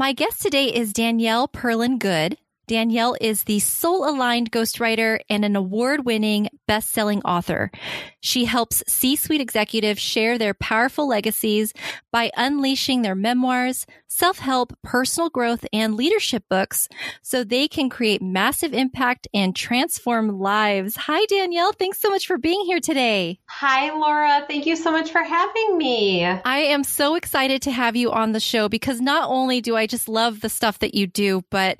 My guest today is Danielle Perlin Good. Danielle is the soul aligned ghostwriter and an award winning best selling author. She helps C suite executives share their powerful legacies by unleashing their memoirs, self help, personal growth, and leadership books so they can create massive impact and transform lives. Hi, Danielle. Thanks so much for being here today. Hi, Laura. Thank you so much for having me. I am so excited to have you on the show because not only do I just love the stuff that you do, but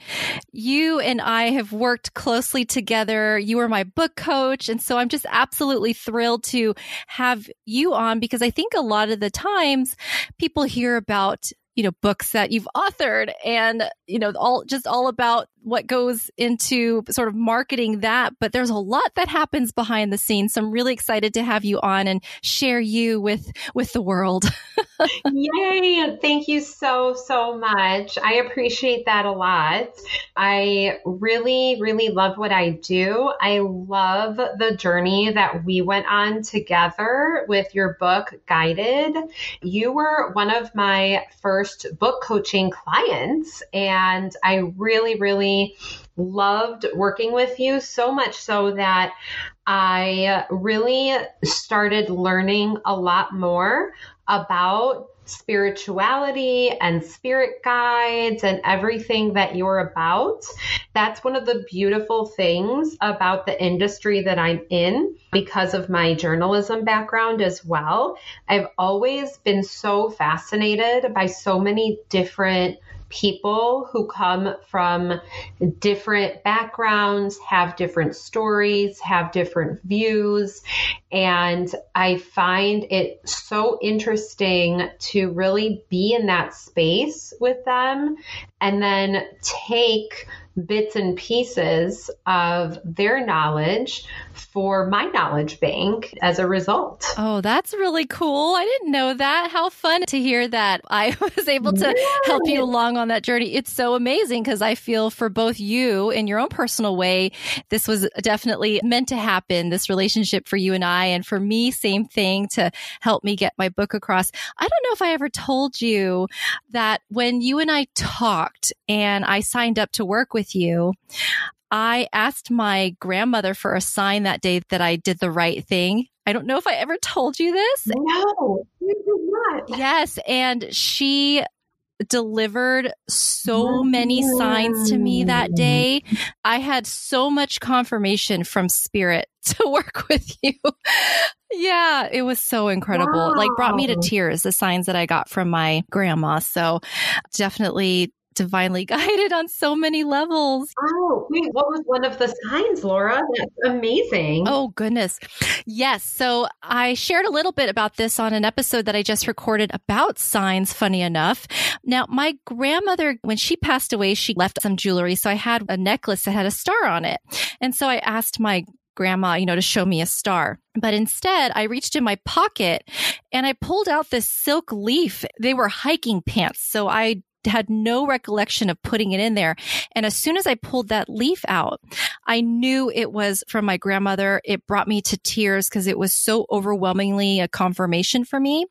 you and I have worked closely together. You are my book coach. And so I'm just absolutely thrilled to have you on because I think a lot of the times people hear about you know books that you've authored and you know all just all about what goes into sort of marketing that but there's a lot that happens behind the scenes so i'm really excited to have you on and share you with with the world. Yay thank you so so much. I appreciate that a lot. I really really love what i do. I love the journey that we went on together with your book guided. You were one of my first book coaching clients and i really really loved working with you so much so that I really started learning a lot more about spirituality and spirit guides and everything that you're about. That's one of the beautiful things about the industry that I'm in because of my journalism background as well. I've always been so fascinated by so many different people who come from different backgrounds, have different stories, have different views. And I find it so interesting to really be in that space with them and then take bits and pieces of their knowledge for my knowledge bank as a result. Oh, that's really cool. I didn't know that. How fun to hear that I was able to yes. help you along on that journey. It's so amazing because I feel for both you in your own personal way, this was definitely meant to happen, this relationship for you and I. And for me, same thing to help me get my book across. I don't know if I ever told you that when you and I talked and I signed up to work with you, I asked my grandmother for a sign that day that I did the right thing. I don't know if I ever told you this. No, you did not. Yes. And she delivered so many signs to me that day. I had so much confirmation from spirit to work with you. yeah, it was so incredible. Wow. Like brought me to tears the signs that I got from my grandma. So definitely divinely guided on so many levels. Oh, wait, what was one of the signs, Laura? That's amazing. Oh, goodness. Yes. So I shared a little bit about this on an episode that I just recorded about signs, funny enough. Now, my grandmother, when she passed away, she left some jewelry. So I had a necklace that had a star on it. And so I asked my grandma, you know, to show me a star. But instead, I reached in my pocket and I pulled out this silk leaf. They were hiking pants. So I had no recollection of putting it in there. And as soon as I pulled that leaf out, I knew it was from my grandmother. It brought me to tears because it was so overwhelmingly a confirmation for me.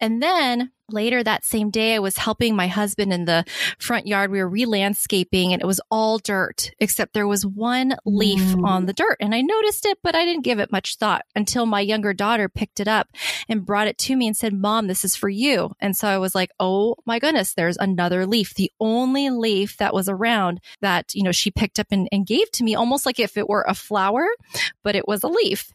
And then later that same day, I was helping my husband in the front yard. We were re landscaping and it was all dirt, except there was one leaf mm. on the dirt. And I noticed it, but I didn't give it much thought until my younger daughter picked it up and brought it to me and said, Mom, this is for you. And so I was like, Oh my goodness, there's another leaf. The only leaf that was around that, you know, she picked up and, and gave to me almost like if it were a flower, but it was a leaf.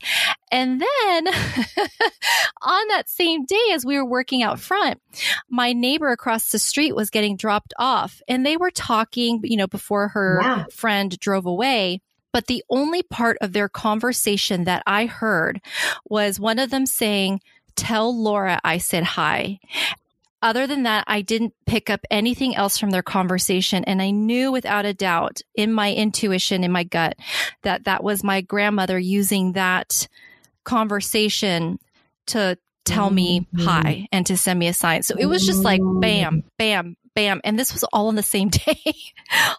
And then on that same day, as we were working out front, my neighbor across the street was getting dropped off and they were talking, you know, before her friend drove away. But the only part of their conversation that I heard was one of them saying, Tell Laura I said hi. Other than that, I didn't pick up anything else from their conversation. And I knew without a doubt in my intuition, in my gut, that that was my grandmother using that conversation to tell me mm-hmm. hi and to send me a sign. So it was just like bam, bam, bam. And this was all on the same day,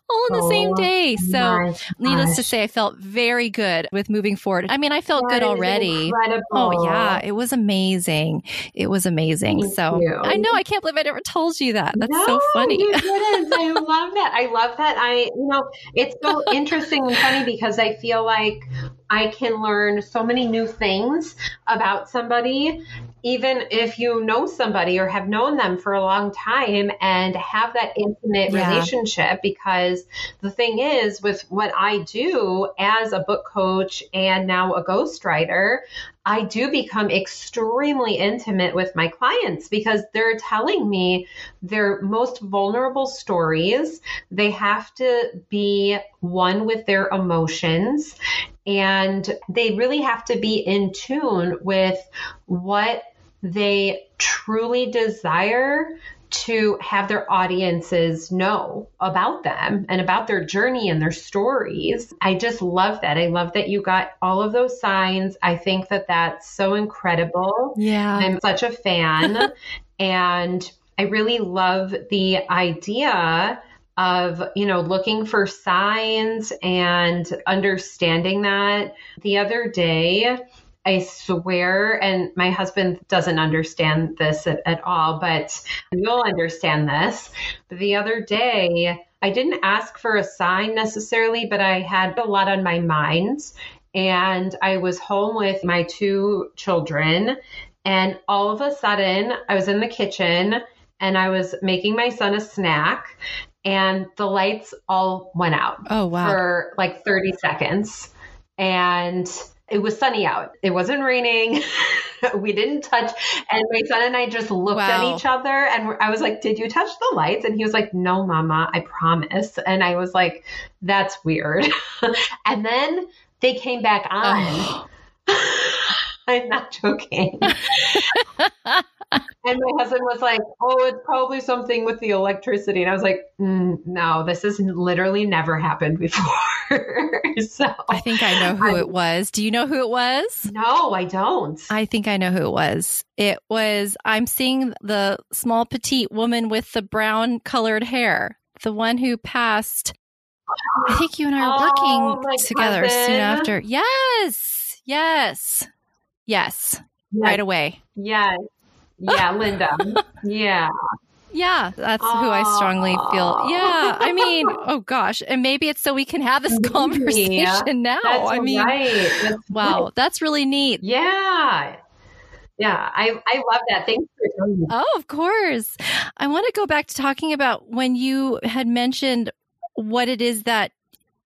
all on the oh, same day. So needless to say, I felt very good with moving forward. I mean, I felt that good already. Incredible. Oh yeah. It was amazing. It was amazing. Thank so you. I know, I can't believe I never told you that. That's no, so funny. You didn't. I love that. I love that. I, you know, it's so interesting and funny because I feel like I can learn so many new things about somebody, even if you know somebody or have known them for a long time and have that intimate yeah. relationship. Because the thing is, with what I do as a book coach and now a ghostwriter, I do become extremely intimate with my clients because they're telling me their most vulnerable stories. They have to be one with their emotions and they really have to be in tune with what they truly desire to have their audiences know about them and about their journey and their stories. I just love that. I love that you got all of those signs. I think that that's so incredible. Yeah. I'm such a fan. and I really love the idea of you know looking for signs and understanding that the other day I swear, and my husband doesn't understand this at, at, all, but you'll understand this. The other day, I didn't ask for a sign necessarily, but I had a lot on my mind. And I was home with my two children. And all of a sudden, I was in the kitchen and I was making my son a snack. And the lights all went out. Oh, wow. For like 30 seconds. And it was sunny out. It wasn't raining. we didn't touch. And my son and I just looked wow. at each other and I was like, Did you touch the lights? And he was like, No, mama, I promise. And I was like, That's weird. and then they came back on. I'm not joking. And my husband was like, "Oh, it's probably something with the electricity," and I was like, mm, "No, this has literally never happened before." so I think I know who I, it was. Do you know who it was? No, I don't. I think I know who it was. It was. I'm seeing the small petite woman with the brown colored hair, the one who passed. I think you and I were oh, working together cousin. soon after. Yes, yes, yes, yes. right away. Yes. Yeah, Linda. yeah. Yeah, that's Aww. who I strongly feel. Yeah, I mean, oh gosh, and maybe it's so we can have this conversation yeah, now. I mean, right. that's wow, right. that's really neat. Yeah, yeah, I I love that. Thanks for telling me. Oh, of course. I want to go back to talking about when you had mentioned what it is that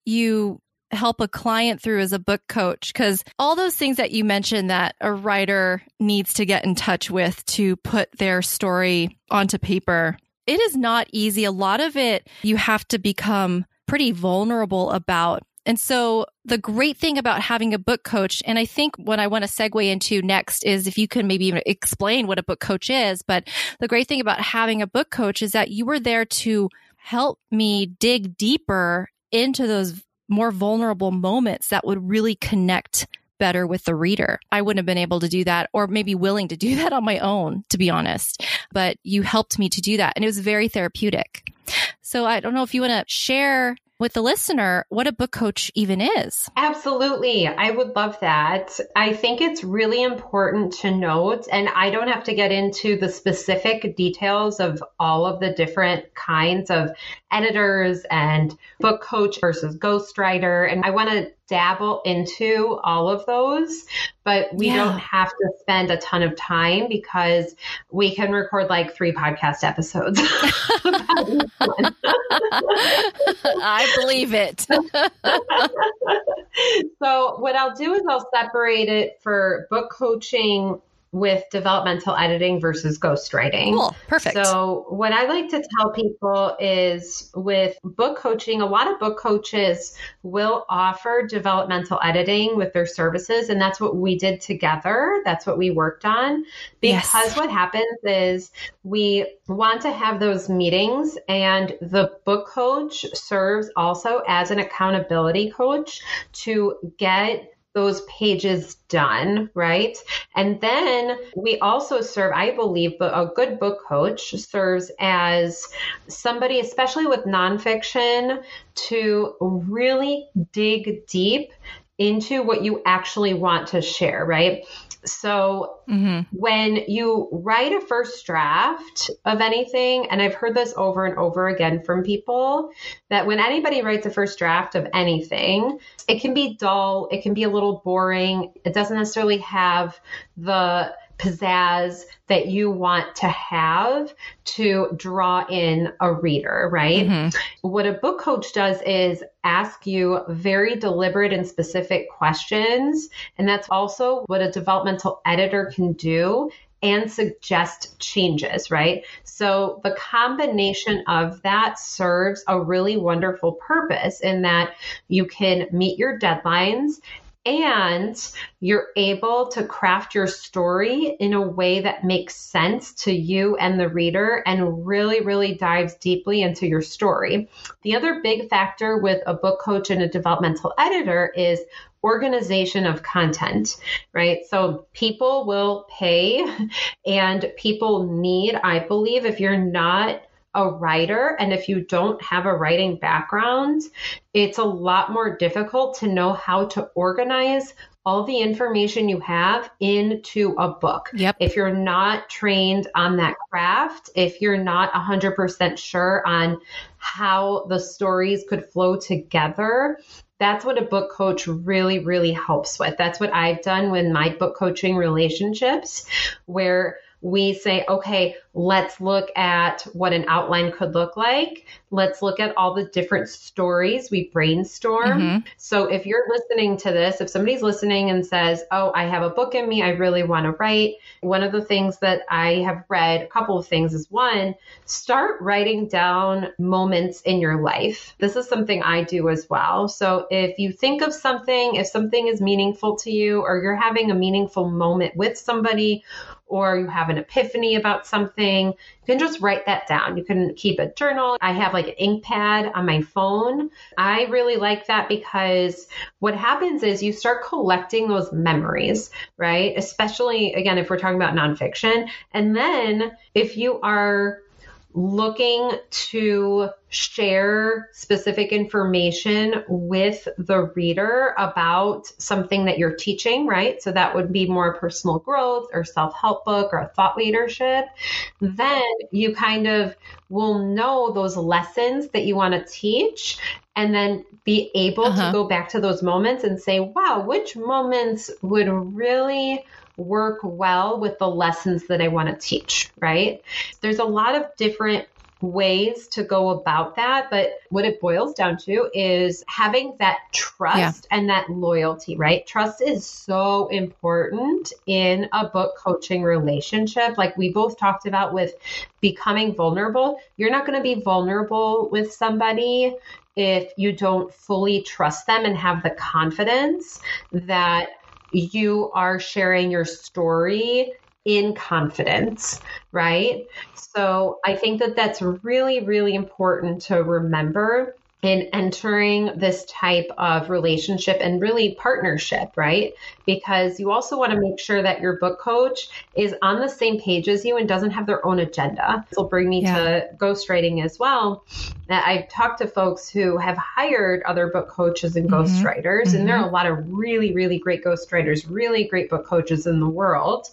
you help a client through as a book coach? Because all those things that you mentioned that a writer needs to get in touch with to put their story onto paper, it is not easy. A lot of it you have to become pretty vulnerable about. And so the great thing about having a book coach, and I think what I want to segue into next is if you can maybe even explain what a book coach is, but the great thing about having a book coach is that you were there to help me dig deeper into those more vulnerable moments that would really connect better with the reader. I wouldn't have been able to do that or maybe willing to do that on my own, to be honest. But you helped me to do that. And it was very therapeutic. So I don't know if you want to share with the listener what a book coach even is. Absolutely. I would love that. I think it's really important to note, and I don't have to get into the specific details of all of the different kinds of editors and book coach versus ghostwriter. And I want to dabble into all of those, but we yeah. don't have to spend a ton of time because we can record like three podcast episodes. I believe it. so, what I'll do is I'll separate it for book coaching with developmental editing versus ghostwriting. Cool. Perfect. So, what I like to tell people is with book coaching, a lot of book coaches will offer developmental editing with their services. And that's what we did together. That's what we worked on. Because yes. what happens is we want to have those meetings, and the book coach serves also as an accountability coach to get those pages done, right? And then we also serve, I believe, but a good book coach serves as somebody, especially with nonfiction, to really dig deep into what you actually want to share, right? So mm-hmm. when you write a first draft of anything, and I've heard this over and over again from people, that when anybody writes a first draft of anything, it can be dull, it can be a little boring, it doesn't necessarily have the pizzazz that you want to have to draw in a reader, right? Mm-hmm. What a book coach does is ask you very deliberate and specific questions. And that's also what a developmental editor can do and suggest changes, right? So the combination of that serves a really wonderful purpose in that you can meet your deadlines and you're able to craft your story in a way that makes sense to you and the reader and really, really dives deeply into your story. The other big factor with a book coach and a developmental editor is organization of content, right? So people will pay and people need, I believe, if you're not a writer and if you don't have a writing background, it's a lot more difficult to know how to organize all the information you have into a book. Yep. If you're not trained on that craft, if you're not 100% sure on how the stories could flow together, that's what a book coach really, really helps with. That's what I've done with my book coaching relationships, where we say, okay, let's look at what an outline could look like. Let's look at all the different stories we brainstorm. Mm-hmm. So if you're listening to this, if somebody's listening and says, oh, I have a book in me, I really want to write, one of the things that I have read, a couple of things is one, start writing down moments in your life. This is something I do as well. So if you think of something, if something is meaningful to you, or you're having a meaningful moment with somebody, or you have an epiphany about something, you can just write that down. You can keep a journal. I have like an ink pad on my phone. I really like that because what happens is you start collecting those memories, right? Especially, again, if we're talking about nonfiction. And then if you are looking to share specific information with the reader about something that you're teaching, right? So that would be more personal growth or self help book or thought leadership. Then you kind of will know those lessons that you want to teach and then be able uh-huh. to go back to those moments and say, wow, which moments would really work well with the lessons that I want to teach, right? There's a lot of different ways to go about that. But what it boils down to is having that trust yeah. and that loyalty, right? Trust is so important in a book coaching relationship. Like we both talked about with becoming vulnerable. You're not going to be vulnerable with somebody if you don't fully trust them and have the confidence that you are sharing your story in confidence, right? So I think that that's really, really important to remember in entering this type of relationship and really partnership, right? Because you also want to make sure that your book coach is on the same page as you and doesn't have their own agenda. This will bring me yeah. to ghostwriting as well. I've talked to folks who have hired other book coaches and mm-hmm. ghostwriters, mm-hmm. and there are a lot of really, really great ghostwriters, really great book coaches in the world.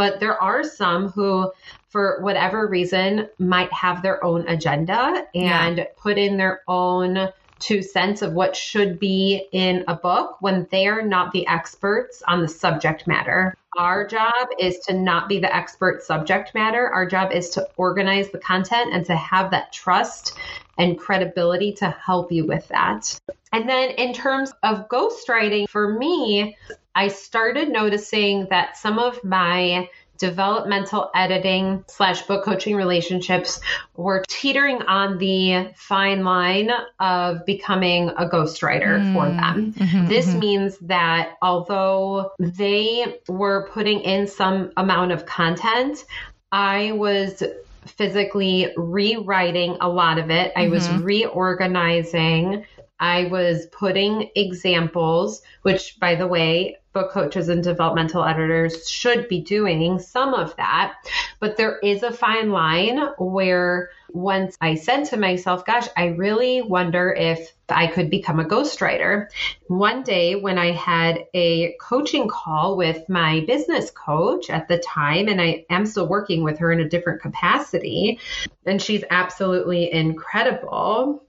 But there are some who for whatever reason, might have their own agenda and yeah. put in their own two cents of what should be in a book when they're not the experts on the subject matter. Our job is to not be the expert subject matter. Our job is to organize the content and to have that trust and credibility to help you with that. And then in terms of ghostwriting, for me, I started noticing that some of my developmental editing slash book coaching relationships were teetering on the fine line of becoming a ghostwriter mm. for them. Mm-hmm, this mm-hmm. means that although they were putting in some amount of content, I was physically rewriting a lot of it. Mm-hmm. I was mm-hmm. reorganizing. I was putting examples, which, by the way, book coaches and developmental editors should be doing some of that. But there is a fine line where once I said to myself, gosh, I really wonder if I could become a ghostwriter. One day when I had a coaching call with my business coach at the time, and I am still working with her in a different capacity, and she's absolutely incredible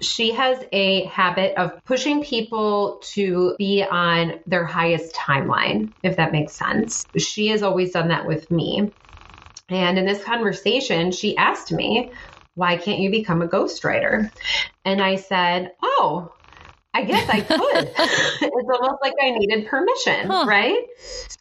she has a habit of pushing people to be on their highest timeline, if that makes sense. She has always done that with me. And in this conversation, she asked me, Why can't you become a ghostwriter? And I said, Oh, I guess I could. it's almost like I needed permission, huh. right?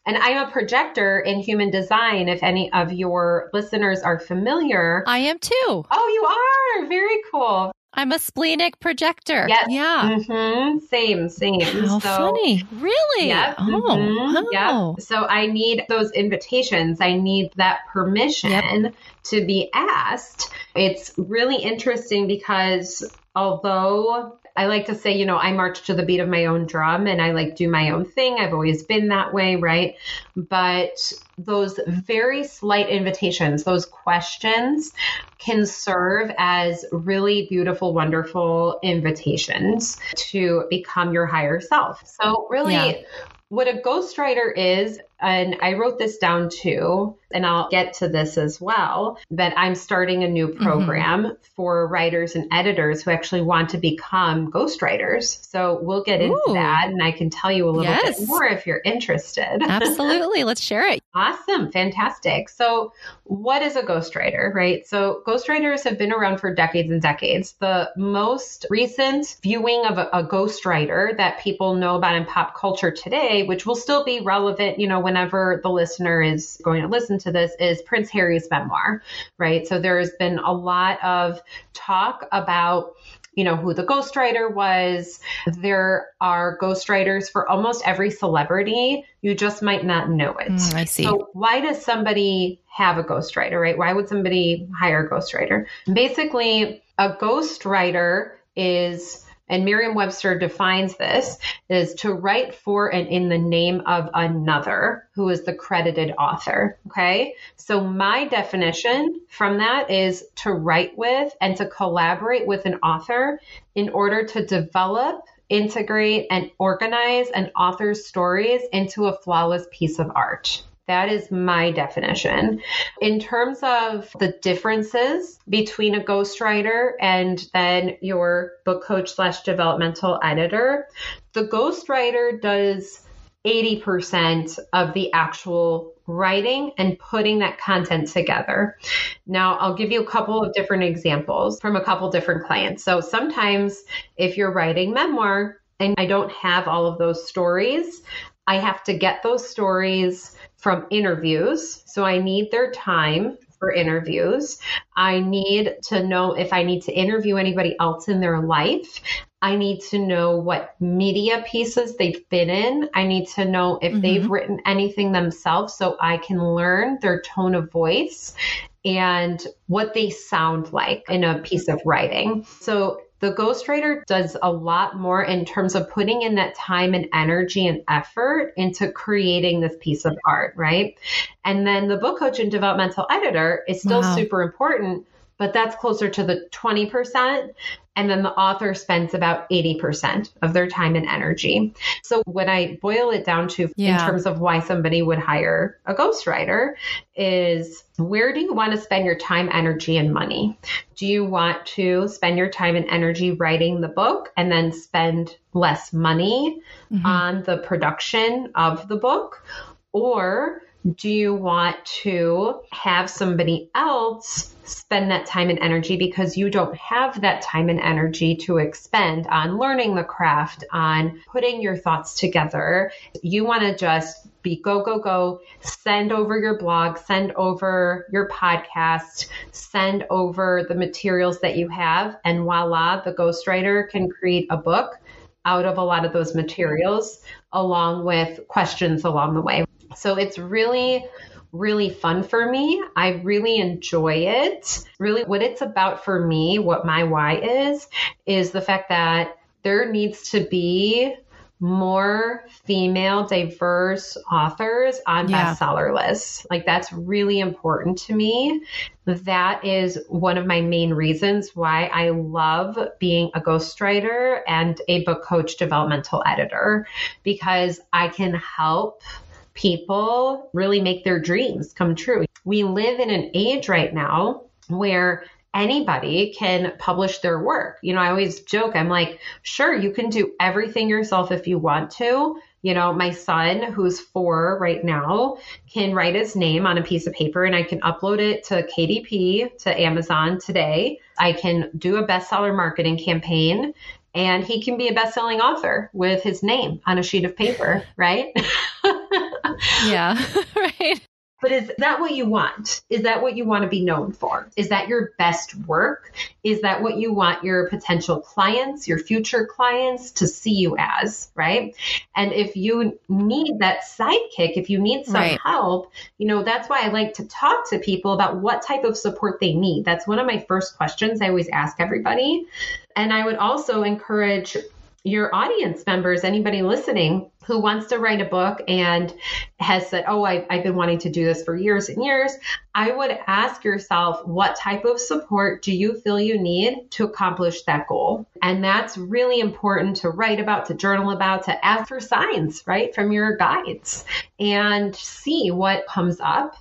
And I'm a projector in human design. If any of your listeners are familiar, I am too. Oh, you are. Very cool. I'm a splenic projector. Yes. Yeah. Mm-hmm. Same, same. How so, funny. Really? Yep. Oh. Mm-hmm. Yep. So I need those invitations. I need that permission yep. to be asked. It's really interesting because although I like to say, you know, I march to the beat of my own drum and I like do my own thing. I've always been that way, right? But those very slight invitations, those questions can serve as really beautiful, wonderful invitations to become your higher self. So, really, yeah. what a ghostwriter is and I wrote this down too, and I'll get to this as well, that I'm starting a new mm-hmm. program mm-hmm. for writers and editors who actually want to become ghostwriters. So we'll get Ooh. into that and I can tell you a little yes. bit more if you're interested. Absolutely. Let's share it. Awesome. Fantastic. So what is a ghostwriter, right? So ghostwriters have been around for decades and decades. The most recent viewing of a, a ghostwriter that people know about in pop culture today, which will still be relevant, you know, whenever the listener is going to listen to this is Prince Harry's memoir, right? So there's been a lot of talk about you know who the ghostwriter was. There are ghostwriters for almost every celebrity. You just might not know it. Mm, I see. So why does somebody have a ghostwriter, right? Why would somebody hire a ghostwriter? Basically, a ghostwriter is and Merriam-Webster defines this as to write for and in the name of another who is the credited author. Okay. So my definition from that is to write with and to collaborate with an author in order to develop integrate and organize an author's stories into a flawless piece of art. That is my definition. In terms of the differences between a ghostwriter and then your book coach slash developmental editor, the ghostwriter does 80% of the actual writing and putting that content together. Now, I'll give you a couple of different examples from a couple different clients. So sometimes if you're writing memoir and I don't have all of those stories, I have to get those stories from interviews. So I need their time for interviews. I need to know if I need to interview anybody else in their life. I need to know what media pieces they've been in. I need to know if mm-hmm. they've written anything themselves so I can learn their tone of voice and what they sound like in a piece of writing. So the ghostwriter does a lot more in terms of putting in that time and energy and effort into creating this piece of art, right? And then the book coach and developmental editor is still wow. super important, but that's closer to the 20%. And then the author spends about 80% of their time and energy. So when I boil it down to yeah. in terms of why somebody would hire a ghostwriter is where do you want to spend your time, energy, and money? Do you want to spend your time and energy writing the book and then spend less money mm-hmm. on the production of the book? Or do you want to have somebody else spend that time and energy because you don't have that time and energy to expend on learning the craft, on putting your thoughts together? You want to just be go, go, go, send over your blog, send over your podcast, send over the materials that you have, and voila, the ghostwriter can create a book out of a lot of those materials along with questions along the way. So it's really, really fun for me. I really enjoy it. Really, what it's about for me, what my why is, is the fact that there needs to be more female diverse authors on yeah. bestseller lists. Like that's really important to me. That is one of my main reasons why I love being a ghostwriter and a book coach developmental editor because I can help people really make their dreams come true. We live in an age right now where anybody can publish their work. You know, I always joke, I'm like, sure, you can do everything yourself if you want to. You know, my son, who's four right now, can write his name on a piece of paper and I can upload it to KDP, to Amazon today. I can do a bestseller marketing campaign and he can be a best-selling author with his name on a sheet of paper, right? yeah, right. But is that what you want? Is that what you want to be known for? Is that your best work? Is that what you want your potential clients, your future clients to see you as, right? And if you need that sidekick, if you need some right. help, you know, that's why I like to talk to people about what type of support they need. That's one of my first questions I always ask everybody. And I would also encourage your audience members, anybody listening who wants to write a book and has said, Oh, I, have been wanting to do this for years and years, I would ask yourself, what type of support do you feel you need to accomplish that goal? And that's really important to write about, to journal about, to ask for signs, right, from your guides and see what comes up.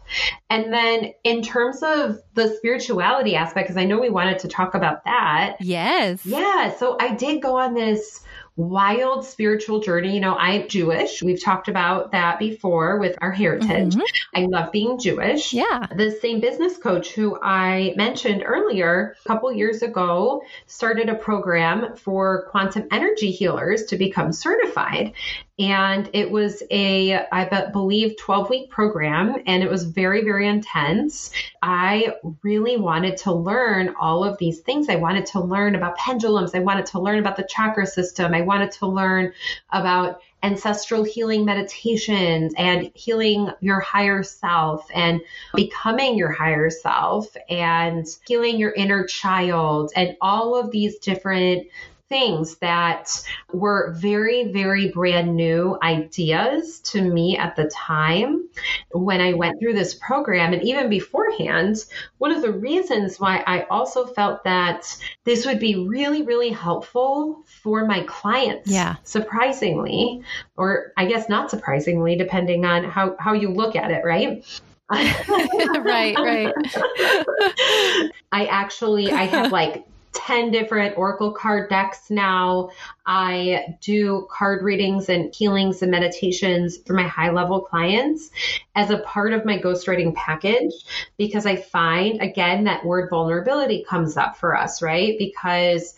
And then in terms of the spirituality aspect, because I know we wanted to talk about that. Yes. Yeah. So I did go on this wild spiritual journey. You know, I'm Jewish. We've talked about that before with our heritage. Mm-hmm. I love being Jewish. Yeah. The same business coach who I mentioned earlier a couple years ago started a program for quantum energy healers to become certified. And it was a, I believe, 12 week program, and it was very, very intense. I really wanted to learn all of these things. I wanted to learn about pendulums. I wanted to learn about the chakra system. I wanted to learn about ancestral healing meditations and healing your higher self and becoming your higher self and healing your inner child and all of these different things that were very, very brand new ideas to me at the time when I went through this program. And even beforehand, one of the reasons why I also felt that this would be really, really helpful for my clients. Yeah. Surprisingly, or I guess not surprisingly, depending on how, how you look at it, right? right, right. I actually I have like 10 different Oracle card decks now. I do card readings and healings and meditations for my high level clients as a part of my ghostwriting package because I find, again, that word vulnerability comes up for us, right? Because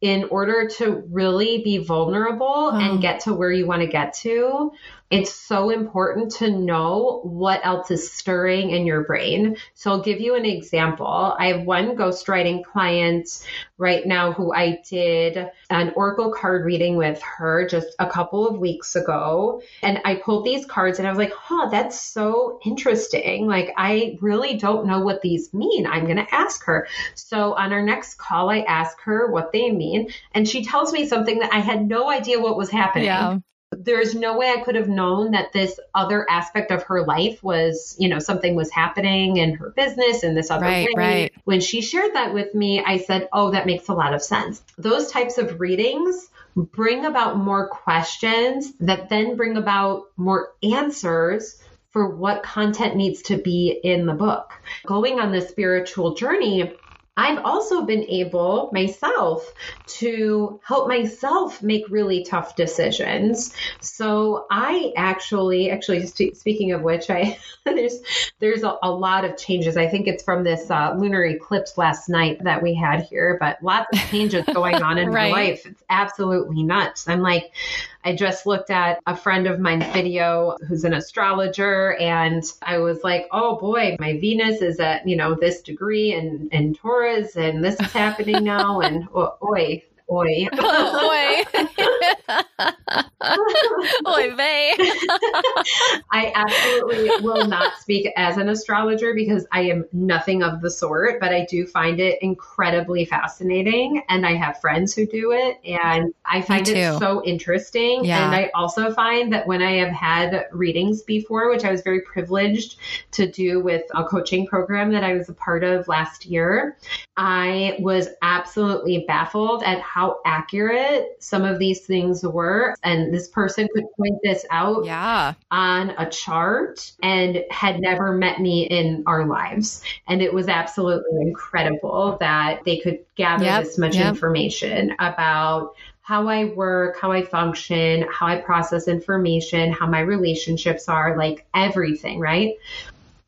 in order to really be vulnerable and uh-huh. get to where you want to get to, it's so important to know what else is stirring in your brain. So I'll give you an example. I have one ghostwriting client right now who I did an oracle card reading with her just a couple of weeks ago. And I pulled these cards and I was like, huh, that's so interesting. Like, I really don't know what these mean. I'm going to ask her. So on our next call, I ask her what they mean. And she tells me something that I had no idea what was happening. Yeah there's no way I could have known that this other aspect of her life was, you know, something was happening in her business in this other right, way. Right. When she shared that with me, I said, Oh, that makes a lot of sense. Those types of readings bring about more questions that then bring about more answers for what content needs to be in the book. Going on this spiritual journey, I've also been able myself to help myself make really tough decisions. So I actually, actually, speaking of which, I there's there's a, a, lot of changes. I think it's from this uh, lunar eclipse last night that we had here, but lots of changes going on in right. my life. It's absolutely nuts. I'm like, I just looked at a friend of mine's video who's an astrologer, and I was like, oh boy, my Venus is at, you know, this degree and, and Taurus, and this is happening now. And boy, Oi. Oi. Oi vey. I absolutely will not speak as an astrologer because I am nothing of the sort, but I do find it incredibly fascinating. And I have friends who do it, and I find it so interesting. Yeah. And I also find that when I have had readings before, which I was very privileged to do with a coaching program that I was a part of last year, I was absolutely baffled at how how accurate some of these things were. And this person could point this out yeah. on a chart and had never met me in our lives. And it was absolutely incredible that they could gather yep, this much yep. information about how I work, how I function, how I process information, how my relationships are, like everything, right?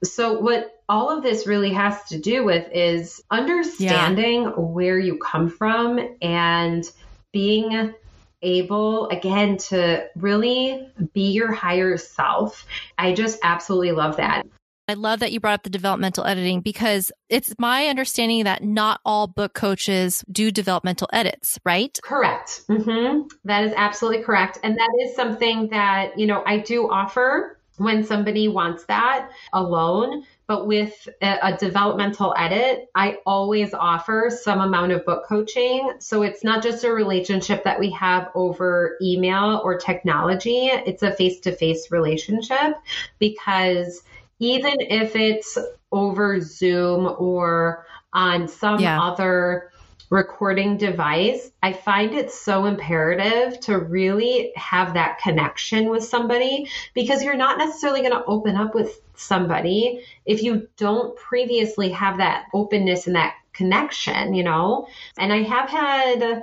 So, what all of this really has to do with is understanding yeah. where you come from and being able again to really be your higher self. I just absolutely love that. I love that you brought up the developmental editing because it's my understanding that not all book coaches do developmental edits, right? Correct. Mm-hmm. That is absolutely correct. And that is something that, you know, I do offer when somebody wants that alone. But with a, a, developmental edit, I always offer some amount of book coaching. So it's not just a relationship that we have over email or technology, it's a face to face relationship because even if it's over Zoom or on some yeah. other recording device, I find it so imperative to really have that connection with somebody because you're not necessarily going to open up with somebody if you don't previously have that openness and that connection, you know? And I have had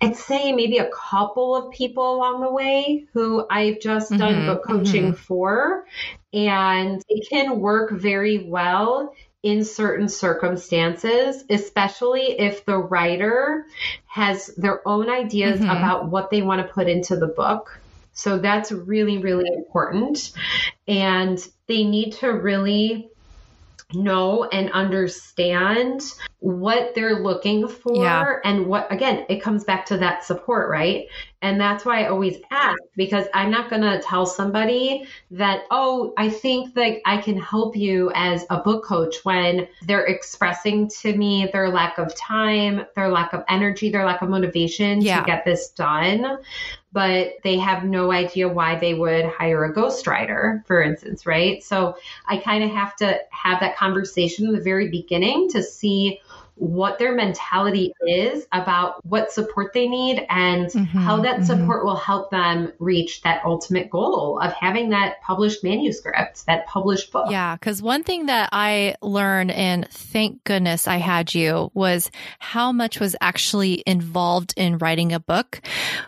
I'd say maybe a couple of people along the way who I've just mm-hmm, done book coaching mm-hmm. for. And it can work very well in certain circumstances, especially if the writer has their own ideas mm-hmm. about what they want to put into the book. So that's really, really important. And they need to really know and understand what they're looking for yeah. and what again it comes back to that support right and that's why i always ask because i'm not going to tell somebody that oh i think that i can help you as a book coach when they're expressing to me their lack of time their lack of energy their lack of motivation yeah. to get this done but they have no idea why they would hire a ghostwriter, for instance, right? So I kind of have to have that conversation in the very beginning to see what their mentality is about what support they need and mm-hmm, how that mm-hmm. support will help them reach that ultimate goal of having that published manuscript, that published book. Yeah, because one thing that I learned, and thank goodness I had you, was how much was actually involved in writing a book.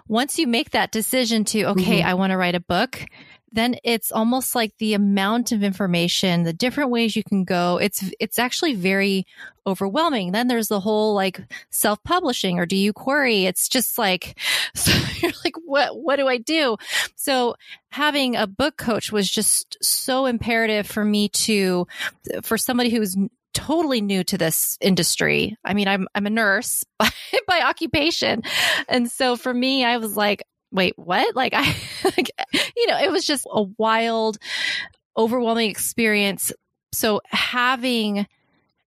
Once you make that decision to, okay, mm-hmm. I want to write a book, then it's almost like the amount of information, the different ways you can go. It's, it's actually very overwhelming. Then there's the whole like self publishing or do you query? It's just like, so you're like, what, what do I do? So having a book coach was just so imperative for me to, for somebody who's totally new to this industry. I mean, I'm I'm a nurse by, by occupation. And so for me, I was like, wait, what? Like I like, you know, it was just a wild, overwhelming experience. So having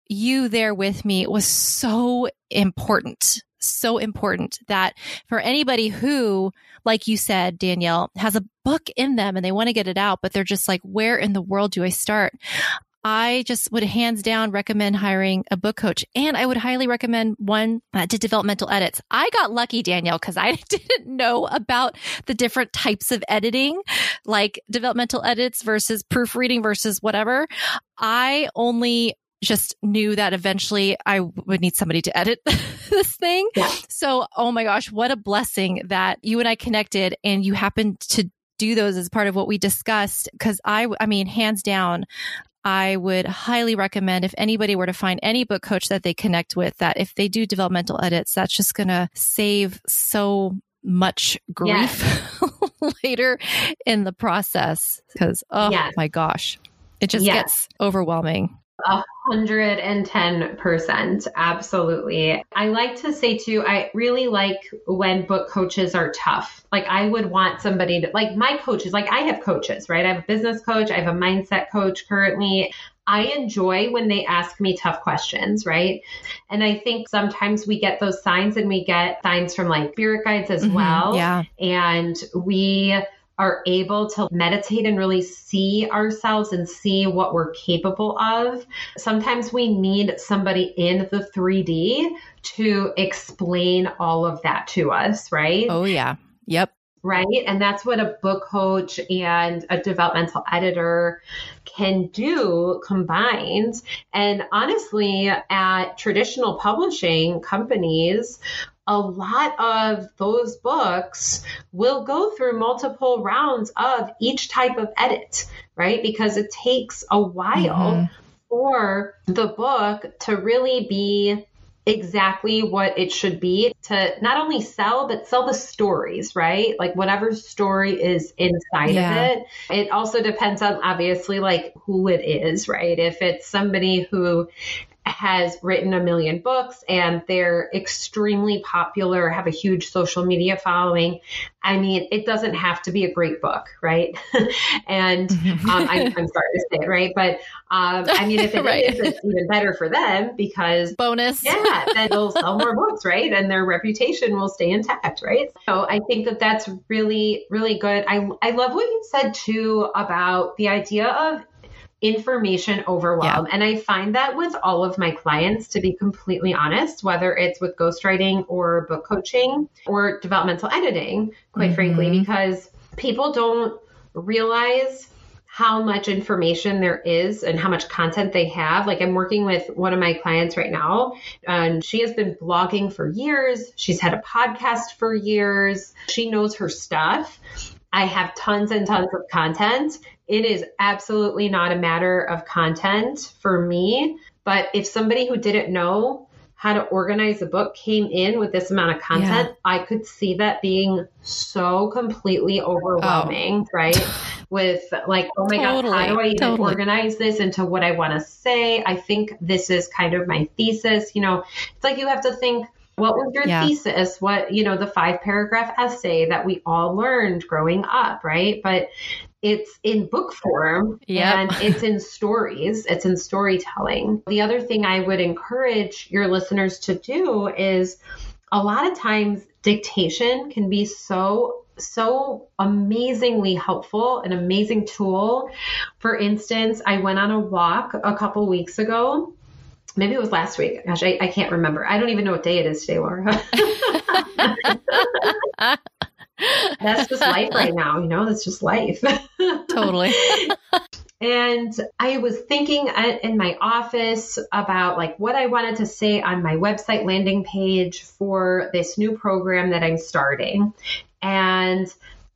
you there with me was so important. So important that for anybody who, like you said, Danielle, has a book in them and they want to get it out, but they're just like, where in the world do I start? I just would hands down recommend hiring a book coach. And I would highly recommend one uh, to developmental edits. I got lucky, Danielle, because I didn't know about the different types of editing, like developmental edits versus proofreading versus whatever. I only just knew that eventually I would need somebody to edit this thing. Yeah. So, oh my gosh, what a blessing that you and I connected and you happened to do those as part of what we discussed. Cause I, I mean, hands down, I would highly recommend if anybody were to find any book coach that they connect with, that if they do developmental edits, that's just going to save so much grief yes. later in the process. Because, oh yes. my gosh, it just yes. gets overwhelming. A hundred and ten percent. Absolutely. I like to say too, I really like when book coaches are tough. Like I would want somebody to like my coaches, like I have coaches, right? I have a business coach, I have a mindset coach currently. I enjoy when they ask me tough questions, right? And I think sometimes we get those signs and we get signs from like spirit guides as mm-hmm, well. Yeah. And we are able to meditate and really see ourselves and see what we're capable of. Sometimes we need somebody in the 3D to explain all of that to us, right? Oh, yeah. Yep. Right. And that's what a book coach and a developmental editor can do combined. And honestly, at traditional publishing companies, a lot of those books will go through multiple rounds of each type of edit, right? Because it takes a while mm-hmm. for the book to really be exactly what it should be to not only sell but sell the stories right? Like whatever story is inside yeah. of it. It also depends on obviously like who it is right? If it's somebody who has written a million books and they're extremely popular, have a huge social media following. I mean, it doesn't have to be a great book, right? and um, I, am sorry to say it, right? But um, I mean, if it right. is, it's even better for them because bonus. Yeah, then they'll sell more books, right? And their reputation will stay intact, right? So I think that that's really, really good. I, I love what you said too about the idea of information overwhelm. Yeah. And I find that with all of my clients, to be completely honest, whether it's with ghostwriting or book coaching or developmental editing, quite mm-hmm. frankly, because people don't realize how much information there is and how much content they have. Like I'm working with one of my clients right now and she has been blogging for years. She's had a podcast for years. She knows her stuff. I have tons and tons of content it is absolutely not a matter of content for me. But if somebody who didn't know how to organize a book came in with this amount of content, yeah. I could see that being so completely oh. overwhelming, oh. right? With like, oh my totally, God, how do I even totally. organize this into what I want to say? I think this is kind of my thesis. You know, it's like you have to think, what was your yeah. thesis? What, you know, the five paragraph essay that we all learned growing up, right? But it's in book form yep. and it's in stories, it's in storytelling. The other thing I would encourage your listeners to do is a lot of times dictation can be so so amazingly helpful, an amazing tool. For instance, I went on a walk a couple weeks ago. Maybe it was last week. Gosh, I, I can't remember. I don't even know what day it is today, Laura. that's just life right now, you know, that's just life. totally. and I was thinking in my office about like what I wanted to say on my website landing page for this new program that I'm starting. And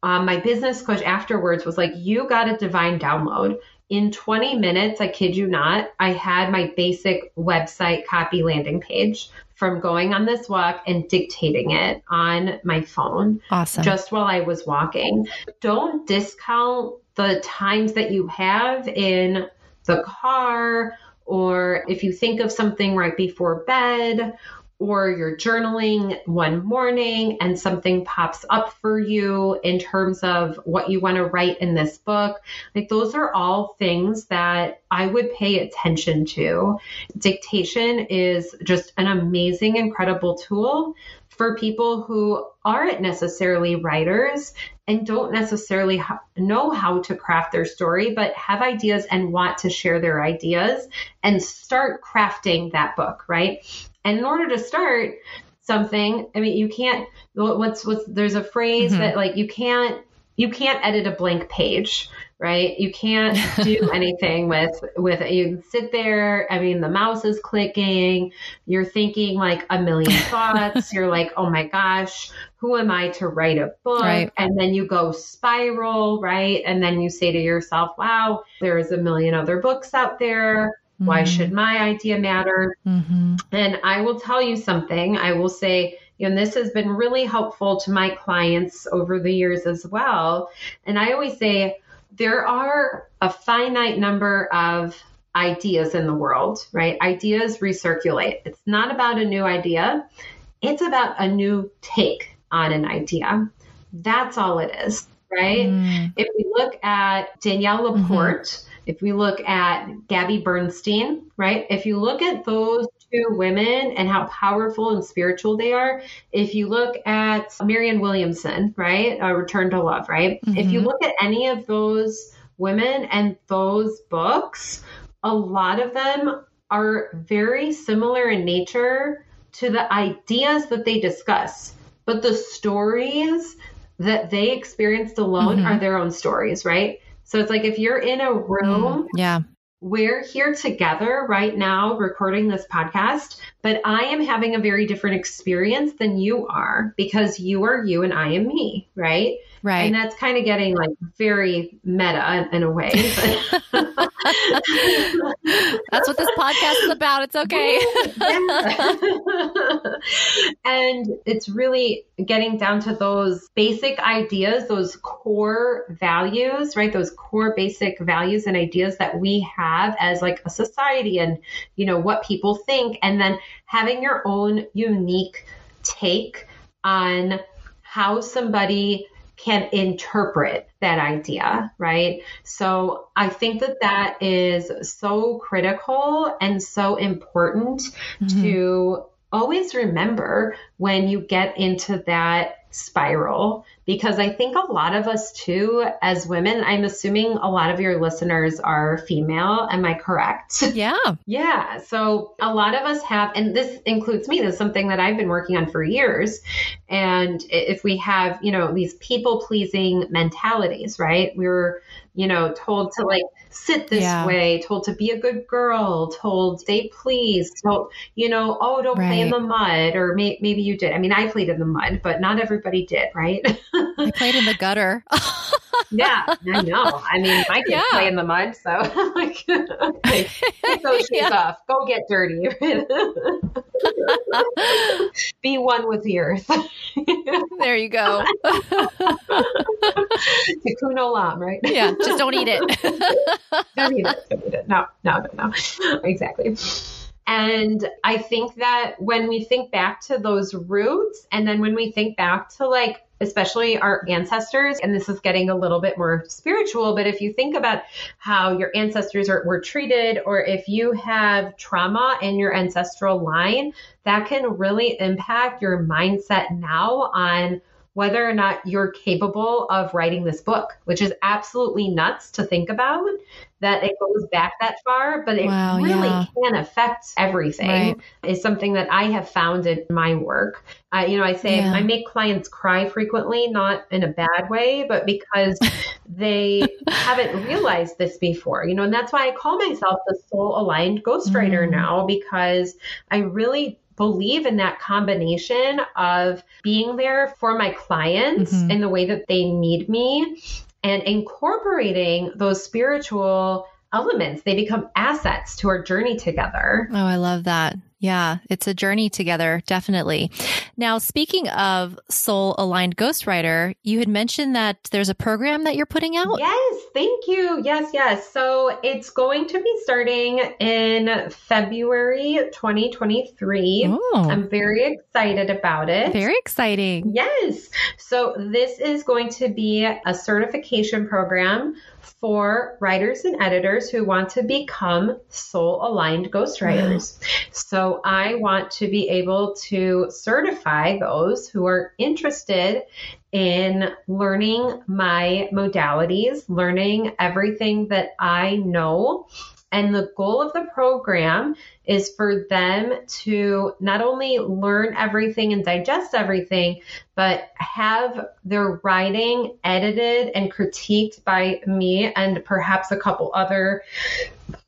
um, my business coach afterwards was like, You got a divine download. In 20 minutes, I kid you not, I had my basic website copy landing page from going on this walk and dictating it on my phone. Awesome. Just while I was walking. Don't discount the times that you have in the car or if you think of something right before bed or you're journaling one morning and something pops up for you in terms of what you want to write in this book. Like those are all things that I would pay attention to. Dictation is just an amazing, incredible tool for people who aren't necessarily writers and don't necessarily ha- know how to craft their story, but have ideas and want to share their ideas and start crafting that book, right? And in order to start something, I mean, you can't. What's what's there's a phrase mm-hmm. that like you can't you can't edit a blank page right you can't do anything with with you sit there i mean the mouse is clicking you're thinking like a million thoughts you're like oh my gosh who am i to write a book right. and then you go spiral right and then you say to yourself wow there's a million other books out there why mm-hmm. should my idea matter? Mm-hmm. And I will tell you something. I will say, you know, this has been really helpful to my clients over the years as well. And I always say there are a finite number of ideas in the world, right? Ideas recirculate. It's not about a new idea, it's about a new take on an idea. That's all it is, right? Mm. If we look at Danielle mm-hmm. LaPorte, mm-hmm if we look at Gabby Bernstein, right? If you look at those two women and how powerful and spiritual they are, if you look at Marianne Williamson, right? A Return to Love, right? Mm-hmm. If you mm-hmm. look at any of those women and those books, a lot of them are very similar in nature to the ideas that they discuss, but the stories that they experienced alone mm-hmm. are their own stories, right? So it's like if you're in a room, mm, yeah. We're here together right now recording this podcast, but I am having a very different experience than you are because you are you and I am me, right? Right. And that's kind of getting like very meta in, a way. that's what this podcast is about. It's okay. and it's really getting down to those basic ideas, those core values, right? Those core basic values and ideas that we have as like a society and, you know, what people think. And then having your own unique take on how somebody can interpret that idea, right? So I think that that is so critical and so important mm-hmm. to always remember when you get into that spiral because I think a lot of us too, as women, I'm assuming a lot of your listeners are female. Am I correct? Yeah. yeah. So a lot of us have, and this includes me, this is something that I've been working on for years. And if we have, you know, these people pleasing mentalities, right? We were, you know, told to like sit this yeah. way, told to be a good girl, told say please, told, you know, oh, don't right. play in the mud, or may- maybe you did. I mean, I played in the mud, but not everybody did, right? I played in the gutter. yeah, I know. I mean, my kids yeah. play in the mud, so like, take those shoes yeah. off. Go get dirty. Be one with the earth. there you go. Tikkun olam, right? Yeah, just don't eat it. don't eat it. Don't eat it. No, no, no, no. Exactly. And I think that when we think back to those roots, and then when we think back to like especially our ancestors. And this is getting a little bit more spiritual, but if you think about how your ancestors are, were treated, or if you have trauma in your ancestral line, that can really impact your mindset now on whether or not you're capable of writing this book, which is absolutely nuts to think about that it goes back that far, but it wow, really yeah. can affect everything. Right. Is something that I have found in my work. Uh, you know, I say yeah. I make clients cry frequently, not in a bad way, but because they haven't realized this before. You know, and that's why I call myself the soul aligned ghostwriter mm. now because I really believe in that combination of being there for my clients mm-hmm. in the way that they need me and incorporating those spiritual elements. They become assets to our journey together. Oh, I love that. Yeah, it's a journey together, definitely. Now, speaking of soul aligned ghostwriter, you had mentioned that there's a program that you're putting out. Yes, thank you. Yes, yes. So it's going to be starting in February 2023. Oh. I'm very excited about it. Very exciting. Yes. So this is going to be a certification program for writers and editors who want to become soul aligned ghostwriters. So I want to be able to certify those who are interested in learning my modalities, learning everything that I know. And the goal of the program is for them to not only learn everything and digest everything, but have their writing edited and critiqued by me and perhaps a couple other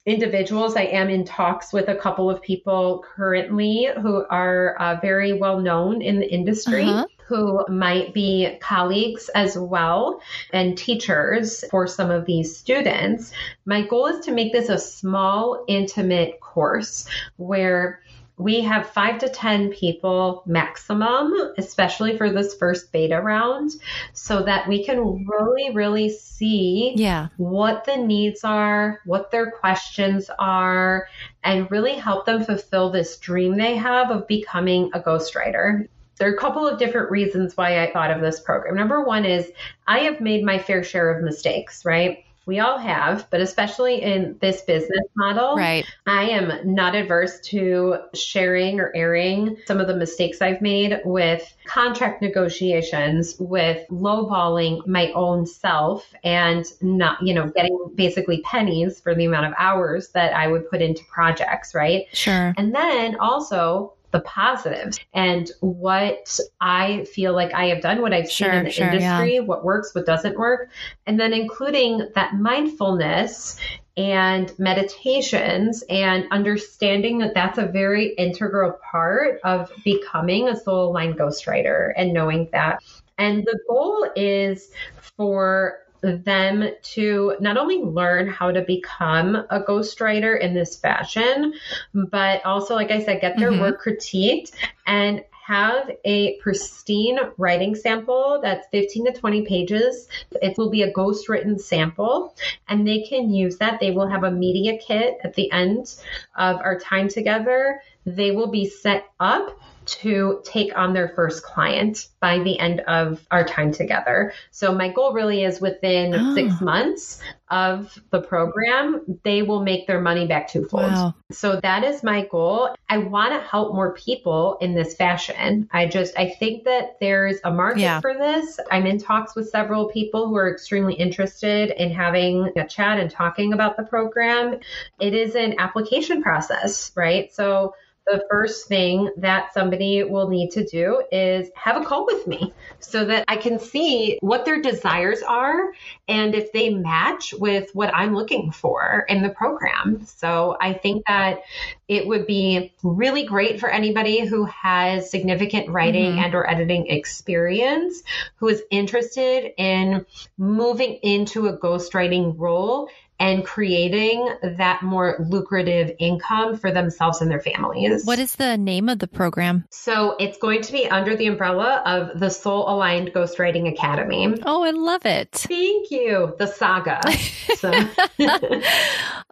individuals. I am in talks with a couple of people currently who are uh, very well known in the industry. Uh-huh who might be colleagues as well and teachers for some of these students. My goal is to make this a small, intimate course where we have five to 10 people maximum, especially for this first beta round, so that we can really, really see yeah. what the needs are, what their questions are, and really help them fulfill this dream they have of becoming a ghostwriter. There are a couple of different reasons why I thought of this program. Number one is I have made my fair share of mistakes, right? We all have, but especially in this business model, right. I am not adverse to sharing or airing some of the mistakes I've made with contract negotiations, with lowballing my own self and not, you know, getting basically pennies for the amount of hours that I would put into projects, right? Sure. And then also the positives and what I feel like I have done, what I've sure, seen in the sure, industry, yeah. what works, what doesn't work, and then including that mindfulness and meditations and understanding that that's a very integral part of becoming a soul aligned ghostwriter and knowing that. And the goal is for them to not only learn how to become a ghostwriter in this fashion, but also, like I said, get their mm-hmm. work critiqued and have a pristine writing sample that's 15 to 20 pages. It will be a ghost written sample, and they can use that. They will have a media kit at the end of our time together. They will be set up to take on their first client by the end of our time together. So my goal really is within oh. six months of the program, they will make their money back twofold. Wow. So that is my goal. I want to help more people in this fashion. I just, I think that there's a market yeah. for this. I'm in talks with several people who are extremely interested in having a chat and talking about the program. It is an application process, right? So the first thing that somebody will need to do is have a call with me so that I can see what their desires are and if they match with what I'm looking for in the program. So I think that it would be really great for anybody who has significant writing mm-hmm. and or editing experience who is interested in moving into a ghostwriting role and creating that more lucrative income for themselves and their families. What is the name of the program? So it's going to be under the umbrella of the Soul Aligned Ghostwriting Academy. Oh, I love it. Thank you. The saga.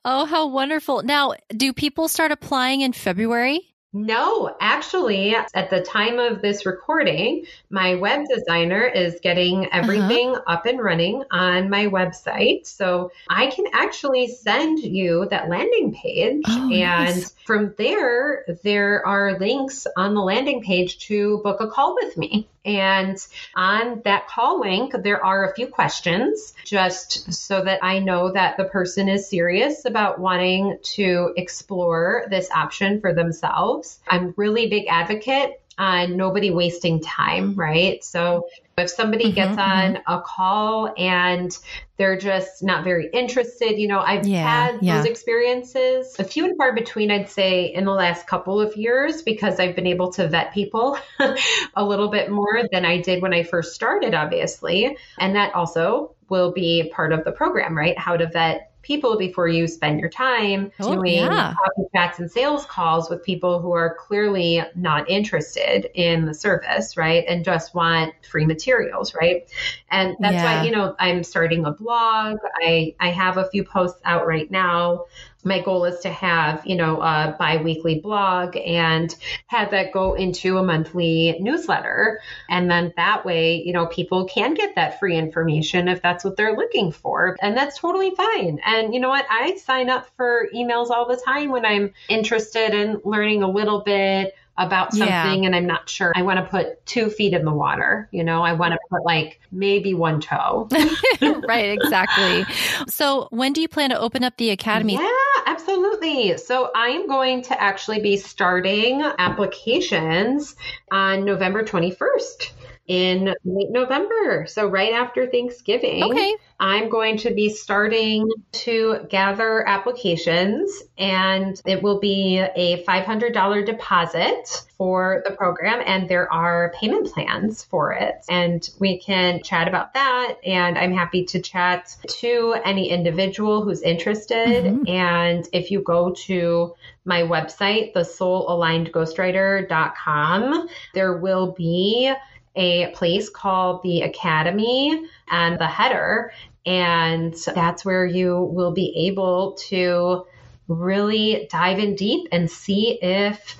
oh, how wonderful. Now, do people start applying in February? No, actually, at the time of this recording, my web designer is getting everything uh-huh. up and running on my website. So I can actually send you that landing page. Oh, and nice. from there, there are links on the landing page to book a call with me. And on that call link, there are a few questions just so that I know that the person is serious about wanting to explore this option for themselves. I'm really big advocate on nobody wasting time, right? So if somebody mm-hmm, gets on mm-hmm. a call and they're just not very interested, you know, I've yeah, had yeah. those experiences, a few and far between, I'd say, in the last couple of years, because I've been able to vet people a little bit more than I did when I first started, obviously. And that also will be part of the program, right? How to vet people before you spend your time oh, doing yeah. coffee chats and sales calls with people who are clearly not interested in the service, right? And just want free materials, right? And that's yeah. why, you know, I'm starting a blog. I, I have a few posts out right now my goal is to have, you know, a biweekly blog and have that go into a monthly newsletter. And then that way, you know, people can get that free information if that's what they're looking for. And that's totally fine. And you know what? I sign up for emails all the time when I'm interested in learning a little bit about something yeah. and I'm not sure. I want to put two feet in the water. You know, I want to put like maybe one toe. right, exactly. So, when do you plan to open up the academy? Yeah, absolutely. So, I am going to actually be starting applications on November 21st in late November. So, right after Thanksgiving. Okay. I'm going to be starting to gather applications, and it will be a $500 deposit for the program, and there are payment plans for it. And we can chat about that. And I'm happy to chat to any individual who's interested. Mm-hmm. And if you go to my website, the soulalignedghostwriter.com, there will be a place called the Academy and the header. And that's where you will be able to really dive in deep and see if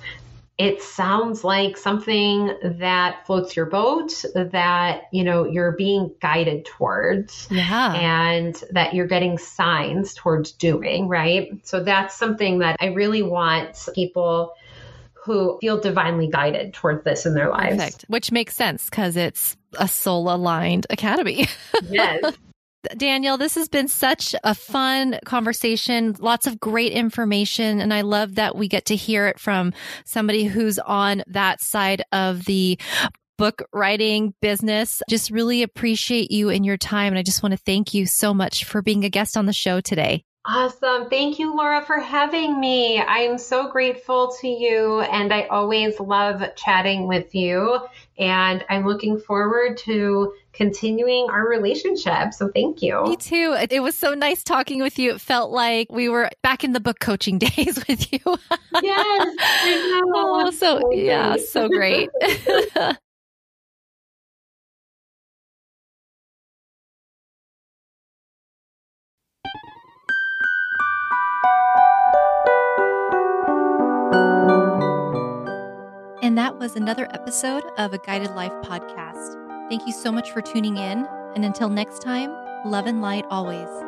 it sounds like something that floats your boat that you know you're being guided towards yeah and that you're getting signs towards doing right so that's something that i really want people who feel divinely guided towards this in their lives. Perfect. Which makes sense because it's a soul aligned academy. yes. Danielle, this has been such a fun conversation, lots of great information. And I love that we get to hear it from somebody who's on that side of the book writing business. Just really appreciate you and your time. And I just want to thank you so much for being a guest on the show today. Awesome. Thank you, Laura, for having me. I am so grateful to you, and I always love chatting with you. And I'm looking forward to continuing our relationship. So thank you. Me too. It was so nice talking with you. It felt like we were back in the book coaching days with you. yes. oh, so, yeah, so great. that was another episode of a Guided Life podcast. Thank you so much for tuning in. And until next time, love and light always.